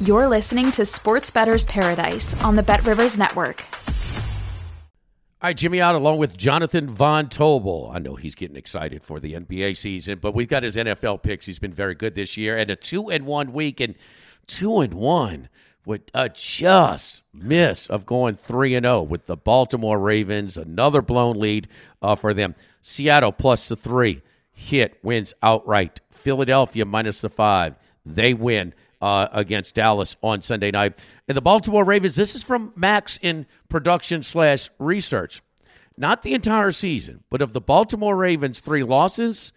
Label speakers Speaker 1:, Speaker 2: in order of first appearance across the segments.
Speaker 1: You're listening to Sports Better's Paradise on the Bet Rivers Network.
Speaker 2: All right, Jimmy Ott along with Jonathan Von Tobel. I know he's getting excited for the NBA season, but we've got his NFL picks. He's been very good this year, and a two and one week, and two and one with a just miss of going three and zero with the Baltimore Ravens. Another blown lead uh, for them. Seattle plus the three hit wins outright. Philadelphia minus the five. They win uh, against Dallas on Sunday night. And the Baltimore Ravens, this is from Max in production slash research. Not the entire season, but of the Baltimore Ravens' three losses,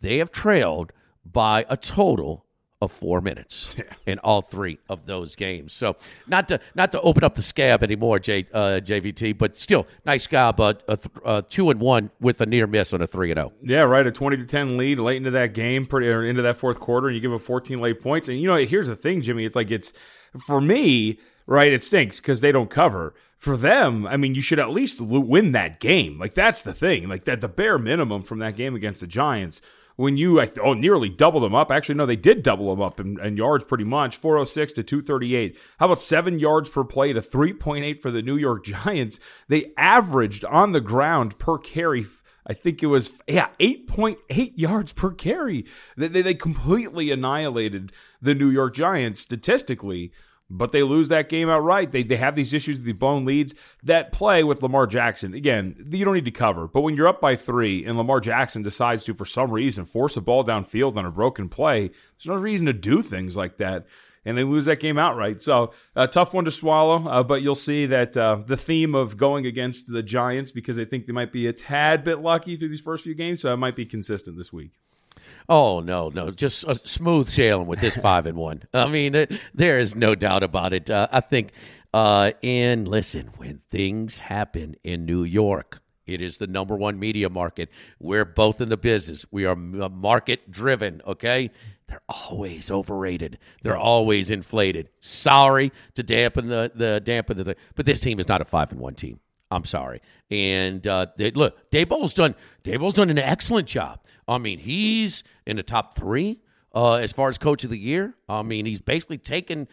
Speaker 2: they have trailed by a total of four minutes yeah. in all three of those games. So not to not to open up the scab anymore, J, uh, JVT, but still nice scab. Uh, a, a two and one with a near miss on a three and zero.
Speaker 3: Oh. Yeah, right. A twenty to ten lead late into that game, pretty or into that fourth quarter, and you give a fourteen late points. And you know, here's the thing, Jimmy. It's like it's for me, right? It stinks because they don't cover. For them, I mean, you should at least win that game. Like that's the thing. Like that, the bare minimum from that game against the Giants when you oh nearly double them up. Actually, no, they did double them up in, in, yards pretty much, 406 to 238. How about seven yards per play to 3.8 for the New York Giants? They averaged on the ground per carry. I think it was yeah, 8.8 yards per carry. They, they, they completely annihilated the New York Giants statistically but they lose that game outright. They, they have these issues with the blown leads. That play with Lamar Jackson, again, you don't need to cover. But when you're up by three and Lamar Jackson decides to, for some reason, force a ball downfield on a broken play, there's no reason to do things like that. And they lose that game outright. So, a tough one to swallow. Uh, but you'll see that uh, the theme of going against the Giants because they think they might be a tad bit lucky through these first few games, so it might be consistent this week.
Speaker 2: Oh no, no, just a smooth sailing with this five and one. I mean, it, there is no doubt about it. Uh, I think, uh, and listen, when things happen in New York, it is the number one media market. We're both in the business. We are market driven. Okay, they're always overrated. They're always inflated. Sorry to dampen the the dampen the, but this team is not a five and one team. I'm sorry. And uh, they, look, Daboll's done. Daboll's done an excellent job. I mean, he's in the top three uh, as far as coach of the year. I mean, he's basically taken.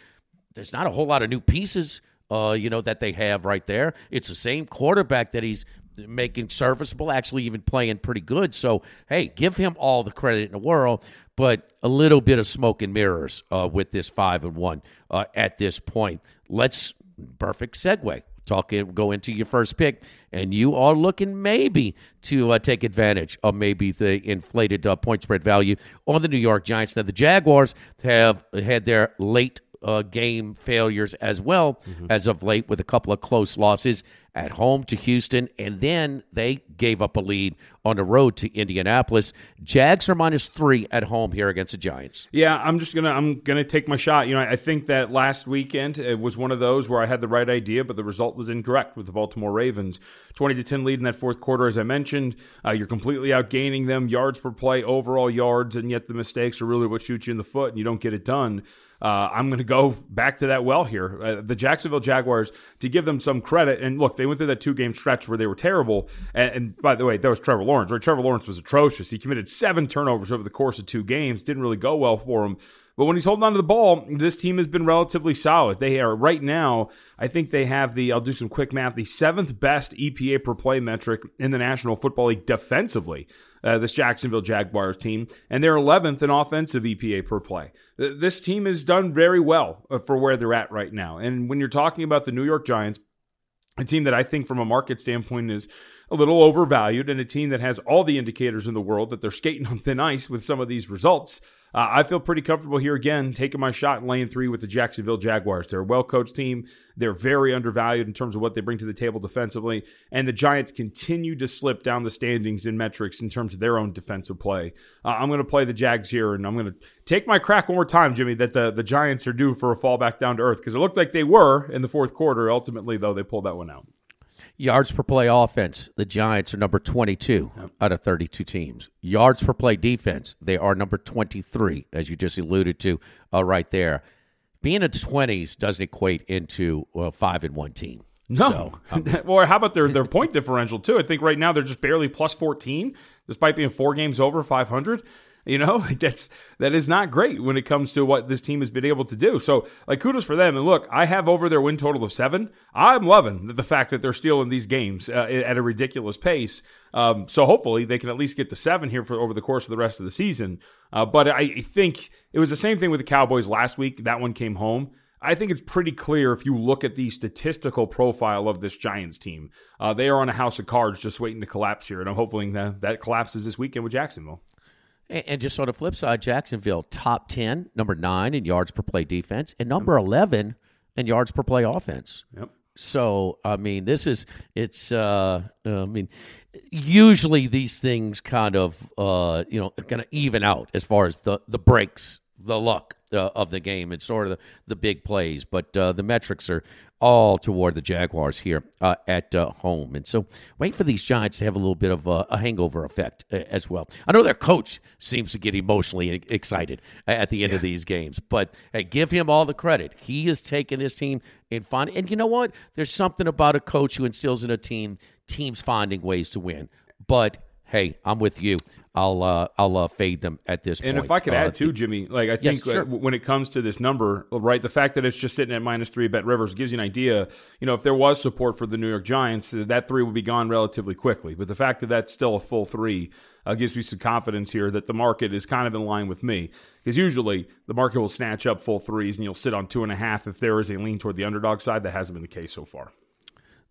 Speaker 2: There's not a whole lot of new pieces, uh, you know, that they have right there. It's the same quarterback that he's making serviceable, actually even playing pretty good. So, hey, give him all the credit in the world, but a little bit of smoke and mirrors uh, with this five and one uh, at this point. Let's perfect segue talk go into your first pick, and you are looking maybe to uh, take advantage of maybe the inflated uh, point spread value on the New York Giants. Now the Jaguars have had their late uh, game failures as well mm-hmm. as of late with a couple of close losses at home to Houston, and then they gave up a lead on the road to Indianapolis. Jags are minus three at home here against the Giants.
Speaker 3: Yeah, I'm just gonna I'm gonna take my shot. You know, I think that last weekend it was one of those where I had the right idea, but the result was incorrect with the Baltimore Ravens. Twenty to ten lead in that fourth quarter, as I mentioned. Uh, you're completely outgaining them, yards per play, overall yards, and yet the mistakes are really what shoot you in the foot, and you don't get it done. Uh, I'm going to go back to that well here. Uh, the Jacksonville Jaguars, to give them some credit, and look, they went through that two game stretch where they were terrible. And, and, by the way, that was Trevor Lawrence, right? Trevor Lawrence was atrocious. He committed seven turnovers over the course of two games, didn't really go well for him. But when he's holding on to the ball, this team has been relatively solid. They are right now, I think they have the, I'll do some quick math, the seventh best EPA per play metric in the National Football League defensively uh, this Jacksonville Jaguars team, and they're 11th in offensive EPA per play. This team has done very well uh, for where they're at right now. And when you're talking about the New York Giants, a team that I think from a market standpoint is a little overvalued and a team that has all the indicators in the world that they're skating on thin ice with some of these results. Uh, I feel pretty comfortable here again, taking my shot in lane three with the Jacksonville Jaguars. They're a well coached team. They're very undervalued in terms of what they bring to the table defensively. And the Giants continue to slip down the standings in metrics in terms of their own defensive play. Uh, I'm going to play the Jags here, and I'm going to take my crack one more time, Jimmy, that the, the Giants are due for a fall back down to earth because it looked like they were in the fourth quarter. Ultimately, though, they pulled that one out.
Speaker 2: Yards per play offense, the Giants are number 22 yep. out of 32 teams. Yards per play defense, they are number 23, as you just alluded to uh, right there. Being in the 20s doesn't equate into a 5 and 1 team.
Speaker 3: No. So, um, or how about their, their point differential, too? I think right now they're just barely plus 14, despite being four games over 500. You know, that's that is not great when it comes to what this team has been able to do. So, like, kudos for them. And look, I have over their win total of seven. I'm loving the fact that they're stealing these games uh, at a ridiculous pace. Um, so hopefully they can at least get to seven here for over the course of the rest of the season. Uh, but I think it was the same thing with the Cowboys last week. That one came home. I think it's pretty clear if you look at the statistical profile of this Giants team. Uh, they are on a house of cards just waiting to collapse here, and I'm hoping that that collapses this weekend with Jacksonville.
Speaker 2: And just on the flip side, Jacksonville top ten, number nine in yards per play defense, and number eleven in yards per play offense.
Speaker 3: Yep.
Speaker 2: So I mean, this is it's. Uh, I mean, usually these things kind of uh, you know kind of even out as far as the the breaks, the luck uh, of the game. It's sort of the, the big plays, but uh, the metrics are all toward the Jaguars here uh, at uh, home. And so wait for these Giants to have a little bit of a, a hangover effect uh, as well. I know their coach seems to get emotionally excited at the end yeah. of these games, but hey, give him all the credit. He is taking his team in fun. And you know what? There's something about a coach who instills in a team teams finding ways to win. But hey, I'm with you. I'll uh, I'll uh, fade them at this
Speaker 3: and
Speaker 2: point.
Speaker 3: And if I could uh, add too, Jimmy, like I think
Speaker 2: yes, sure.
Speaker 3: when it comes to this number, right, the fact that it's just sitting at minus three Bet Rivers gives you an idea. You know, if there was support for the New York Giants, that three would be gone relatively quickly. But the fact that that's still a full three uh, gives me some confidence here that the market is kind of in line with me. Because usually the market will snatch up full threes and you'll sit on two and a half if there is a lean toward the underdog side. That hasn't been the case so far.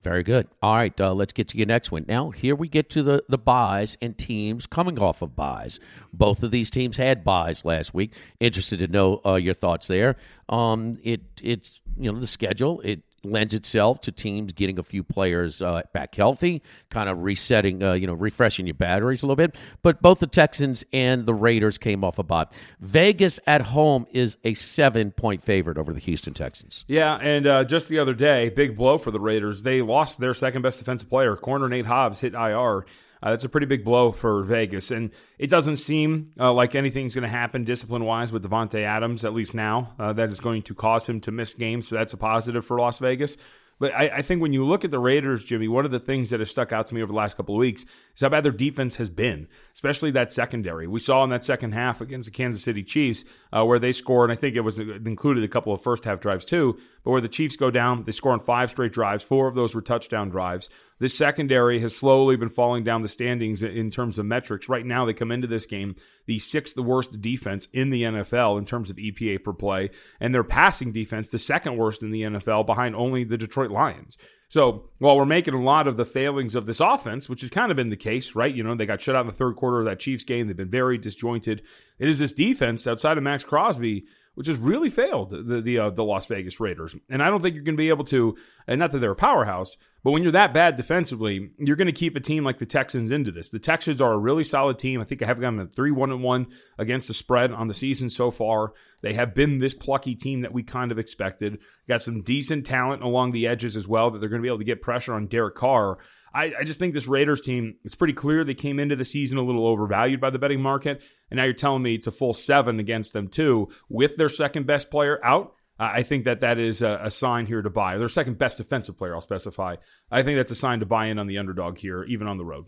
Speaker 2: Very good. All right, uh, let's get to your next one. Now, here we get to the, the byes and teams coming off of byes. Both of these teams had byes last week. Interested to know uh, your thoughts there. Um, it it's you know the schedule. It lends itself to teams getting a few players uh, back healthy, kind of resetting, uh, you know, refreshing your batteries a little bit. But both the Texans and the Raiders came off a bye. Vegas at home is a seven point favorite over the Houston Texans.
Speaker 3: Yeah, and uh, just the other day, big blow for the Raiders. They lost their second best defensive player. Corner Nate Hobbs hit IR. Uh, that's a pretty big blow for Vegas. And it doesn't seem uh, like anything's going to happen discipline wise with Davante Adams, at least now. Uh, that is going to cause him to miss games. So that's a positive for Las Vegas. But I, I, think when you look at the Raiders, Jimmy, one of the things that has stuck out to me over the last couple of weeks is how bad their defense has been, especially that secondary. We saw in that second half against the Kansas City Chiefs uh, where they scored, and I think it was included a couple of first half drives too, but where the Chiefs go down, they score on five straight drives. Four of those were touchdown drives. This secondary has slowly been falling down the standings in terms of metrics. Right now, they come into this game the sixth worst defense in the NFL in terms of EPA per play, and their passing defense, the second worst in the NFL, behind only the Detroit Lions. So while we're making a lot of the failings of this offense, which has kind of been the case, right? You know, they got shut out in the third quarter of that Chiefs game. They've been very disjointed. It is this defense outside of Maxx Crosby which has really failed the the, uh, the Las Vegas Raiders. And I don't think you're going to be able to. And not that they're a powerhouse, but when you're that bad defensively, you're going to keep a team like the Texans into this. The Texans are a really solid team. I think I have gotten a three one and one against the spread on the season so far. They have been this plucky team that we kind of expected. Got some decent talent along the edges as well that they're going to be able to get pressure on Derek Carr. I, I, just think this Raiders team, it's pretty clear they came into the season a little overvalued by the betting market. And now you're telling me it's a full seven against them, too, with their second best player out. I think that that is a, a, sign here to buy. Their second best defensive player, I'll specify. I think that's a sign to buy in on the underdog here, even on the road.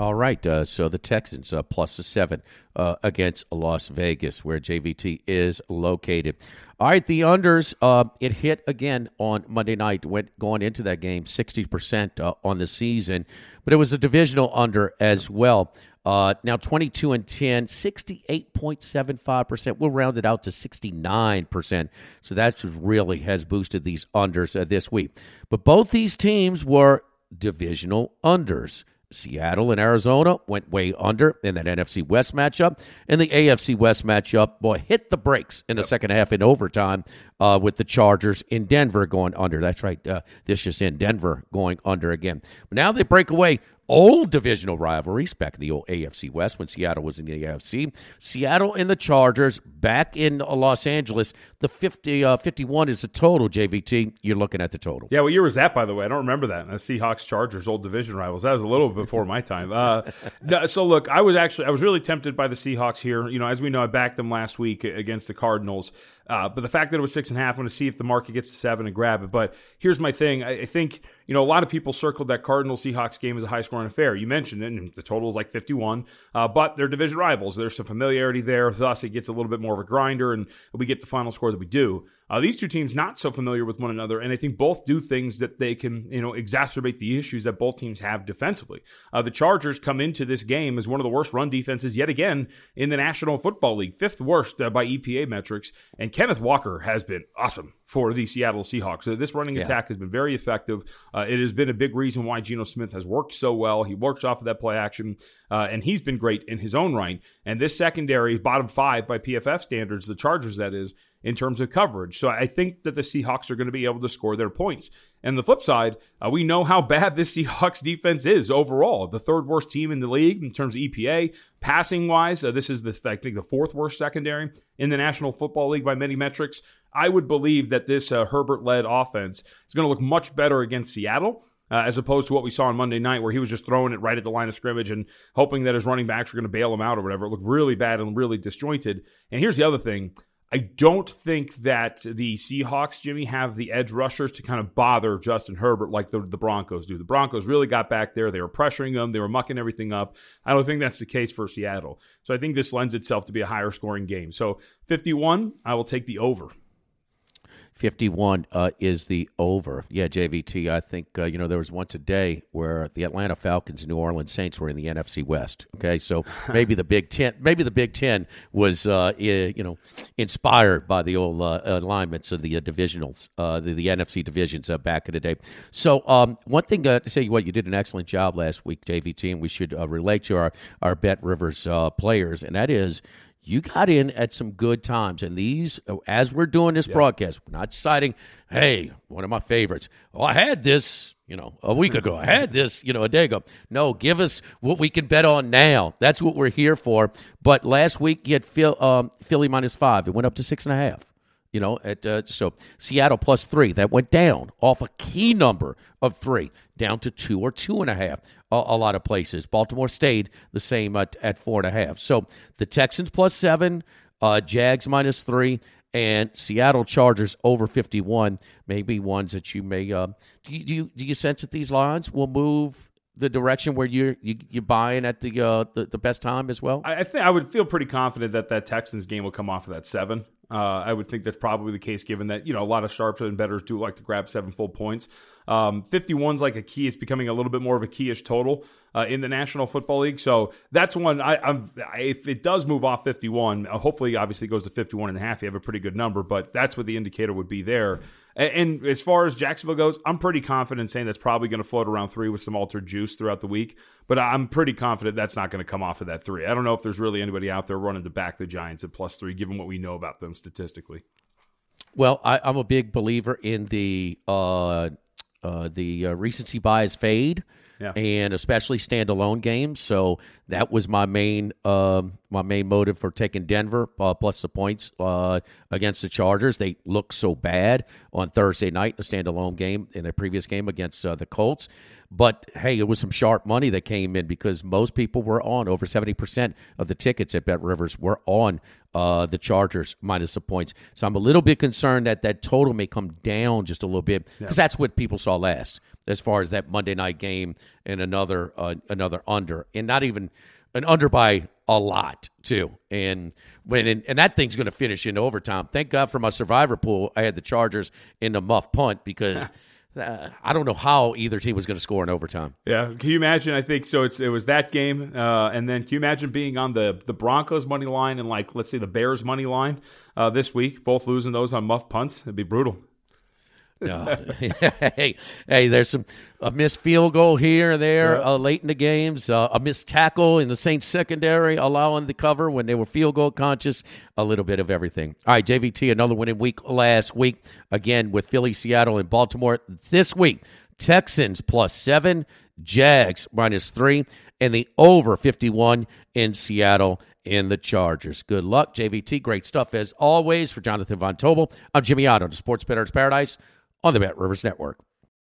Speaker 2: All right. Uh, so the Texans uh, plus a seven uh, against Las Vegas, where JVT is located. All right. The unders, uh, it hit again on Monday night, went going into that game 60% uh, on the season, but it was a divisional under as well. Uh, now 22 and 10, 68.75%. We'll round it out to 69%. So that really has boosted these unders this week. But both these teams were divisional unders. Seattle and Arizona went way under in that NFC West matchup. And the AFC West matchup, boy, hit the brakes in the yep. second half in overtime uh, with the Chargers in Denver going under. That's right. Uh, this just in Denver going under again. But now they break away old divisional rivalries back in the old AFC West when Seattle was in the AFC. Seattle and the Chargers back in Los Angeles. The 50, uh, 51 is the total, JVT. You're looking at the total.
Speaker 3: Yeah, what year was that, by the way? I don't remember that. The Seahawks Chargers, old division rivals. That was a little before my time. Uh, no, so, look, I was actually, I was really tempted by the Seahawks here. You know, as we know, I backed them last week against the Cardinals. Uh, but the fact that it was six and a half, I'm going to see if the market gets to seven and grab it. But here's my thing. I, I think, you know, a lot of people circled that Cardinal Seahawks game as a high scoring affair. You mentioned it, and the total is like 51. Uh, but they're division rivals. There's some familiarity there. Thus, it gets a little bit more of a grinder, and we get the final score that we do. Uh, these two teams not so familiar with one another, and I think both do things that they can, you know, exacerbate the issues that both teams have defensively. Uh, the Chargers come into this game as one of the worst run defenses yet again in the National Football League, fifth worst uh, by EPA metrics, and Kenneth Walker has been awesome for the Seattle Seahawks. So this running yeah. attack has been very effective. Uh, it has been a big reason why Geno Smith has worked so well. He works off of that play action, uh, and he's been great in his own right. And this secondary, bottom five by PFF standards, the Chargers that is, in terms of coverage. So I think that the Seahawks are going to be able to score their points. And the flip side, uh, we know how bad this Seahawks defense is overall. The third worst team in the league in terms of EPA. Passing wise, uh, this is the I think the fourth worst secondary in the National Football League by many metrics. I would believe that this uh, Herbert led offense is going to look much better against Seattle. Uh, as opposed to what we saw on Monday night, where he was just throwing it right at the line of scrimmage and hoping that his running backs were going to bail him out or whatever. It looked really bad and really disjointed. And here's the other thing I don't think that the Seahawks, Jimmy, have the edge rushers to kind of bother Justin Herbert like the, the Broncos do. The Broncos really got back there. They were pressuring them, they were mucking everything up. I don't think that's the case for Seattle. So I think this lends itself to be a higher scoring game. So 51, I will take the over.
Speaker 2: 51 uh, is the over. Yeah, JVT. I think uh, you know there was once a day where the Atlanta Falcons and New Orleans Saints were in the NFC West. Okay, so maybe the Big Ten, maybe the Big Ten was uh, you know inspired by the old uh, alignments of the uh, divisionals, uh, the, the, NFC divisions back in the day. So um, one thing to say, what you did an excellent job last week, JVT, and we should relate to our our Bet Rivers players, and that is you got in at some good times. And these, as we're doing this yeah. broadcast, we're not citing, hey, one of my favorites. Oh, I had this, you know, a week ago. I had this, you know, a day ago. No, give us what we can bet on now. That's what we're here for. But last week, you had Phil, um, Philly minus five. It went up to six and a half. You know, at uh, so Seattle plus three that went down off a key number of three down to two or two and a half. A, a lot of places. Baltimore stayed the same at, at four and a half. So the Texans plus seven, uh, Jags minus three, and Seattle Chargers over 51. Maybe ones that you may. Uh, do, you, do you do you sense that these lines will move the direction where you're you, you're buying at the, uh, the the best time as well?
Speaker 3: I, I think I would feel pretty confident that that Texans game will come off of that seven. Uh, I would think that's probably the case, given that you know a lot of sharps and bettors do like to grab seven full points. Um, 51's like a key; it's becoming a little bit more of a keyish total uh, in the National Football League. So that's one. I, I'm if it does move off 51, uh, hopefully, obviously, it goes to 51 and a half. You have a pretty good number, but that's what the indicator would be there. And, and as far as Jacksonville goes, I'm pretty confident saying that's probably going to float around three with some altered juice throughout the week. But I'm pretty confident that's not going to come off of that three. I don't know if there's really anybody out there running to back the Giants at plus three, given what we know about them statistically.
Speaker 2: Well, I, am a big believer in the uh, uh, the uh, recency bias fade yeah. and especially standalone games. So that was my main um, my main motive for taking Denver uh, plus the points uh, against the Chargers. They looked so bad on Thursday night, a standalone game in a previous game against uh, the Colts. But hey, it was some sharp money that came in because most people were on over 70% of the tickets at Bet Rivers were on uh, the Chargers minus the points. So I'm a little bit concerned that that total may come down just a little bit because that's what people saw last as far as that Monday night game and another uh, another under and not even an under by a lot too. And when and, and that thing's going to finish in overtime. Thank God for my survivor pool. I had the Chargers in the muff punt because. Uh, I don't know how either team was going to score in overtime.
Speaker 3: Yeah, can you imagine? I think so. It's it was that game, uh, and then can you imagine being on the the Broncos money line and like let's say the Bears money line uh, this week, both losing those on muff punts? It'd be brutal.
Speaker 2: No. hey, hey, there's some a missed field goal here and there
Speaker 3: Yeah.
Speaker 2: uh, late in the games, uh, a missed tackle in the Saints secondary, allowing the cover when they were field goal conscious. A little bit of everything. All right, JVT, another winning week last week again with Philly, Seattle, and Baltimore. This week, Texans plus seven, Jags minus three, and the over 51 in Seattle in the Chargers. Good luck, JVT. Great stuff as always for Jonathan Von Tobel. I'm Jimmy Otto to Sports Better's Paradise on the Bet Rivers Network.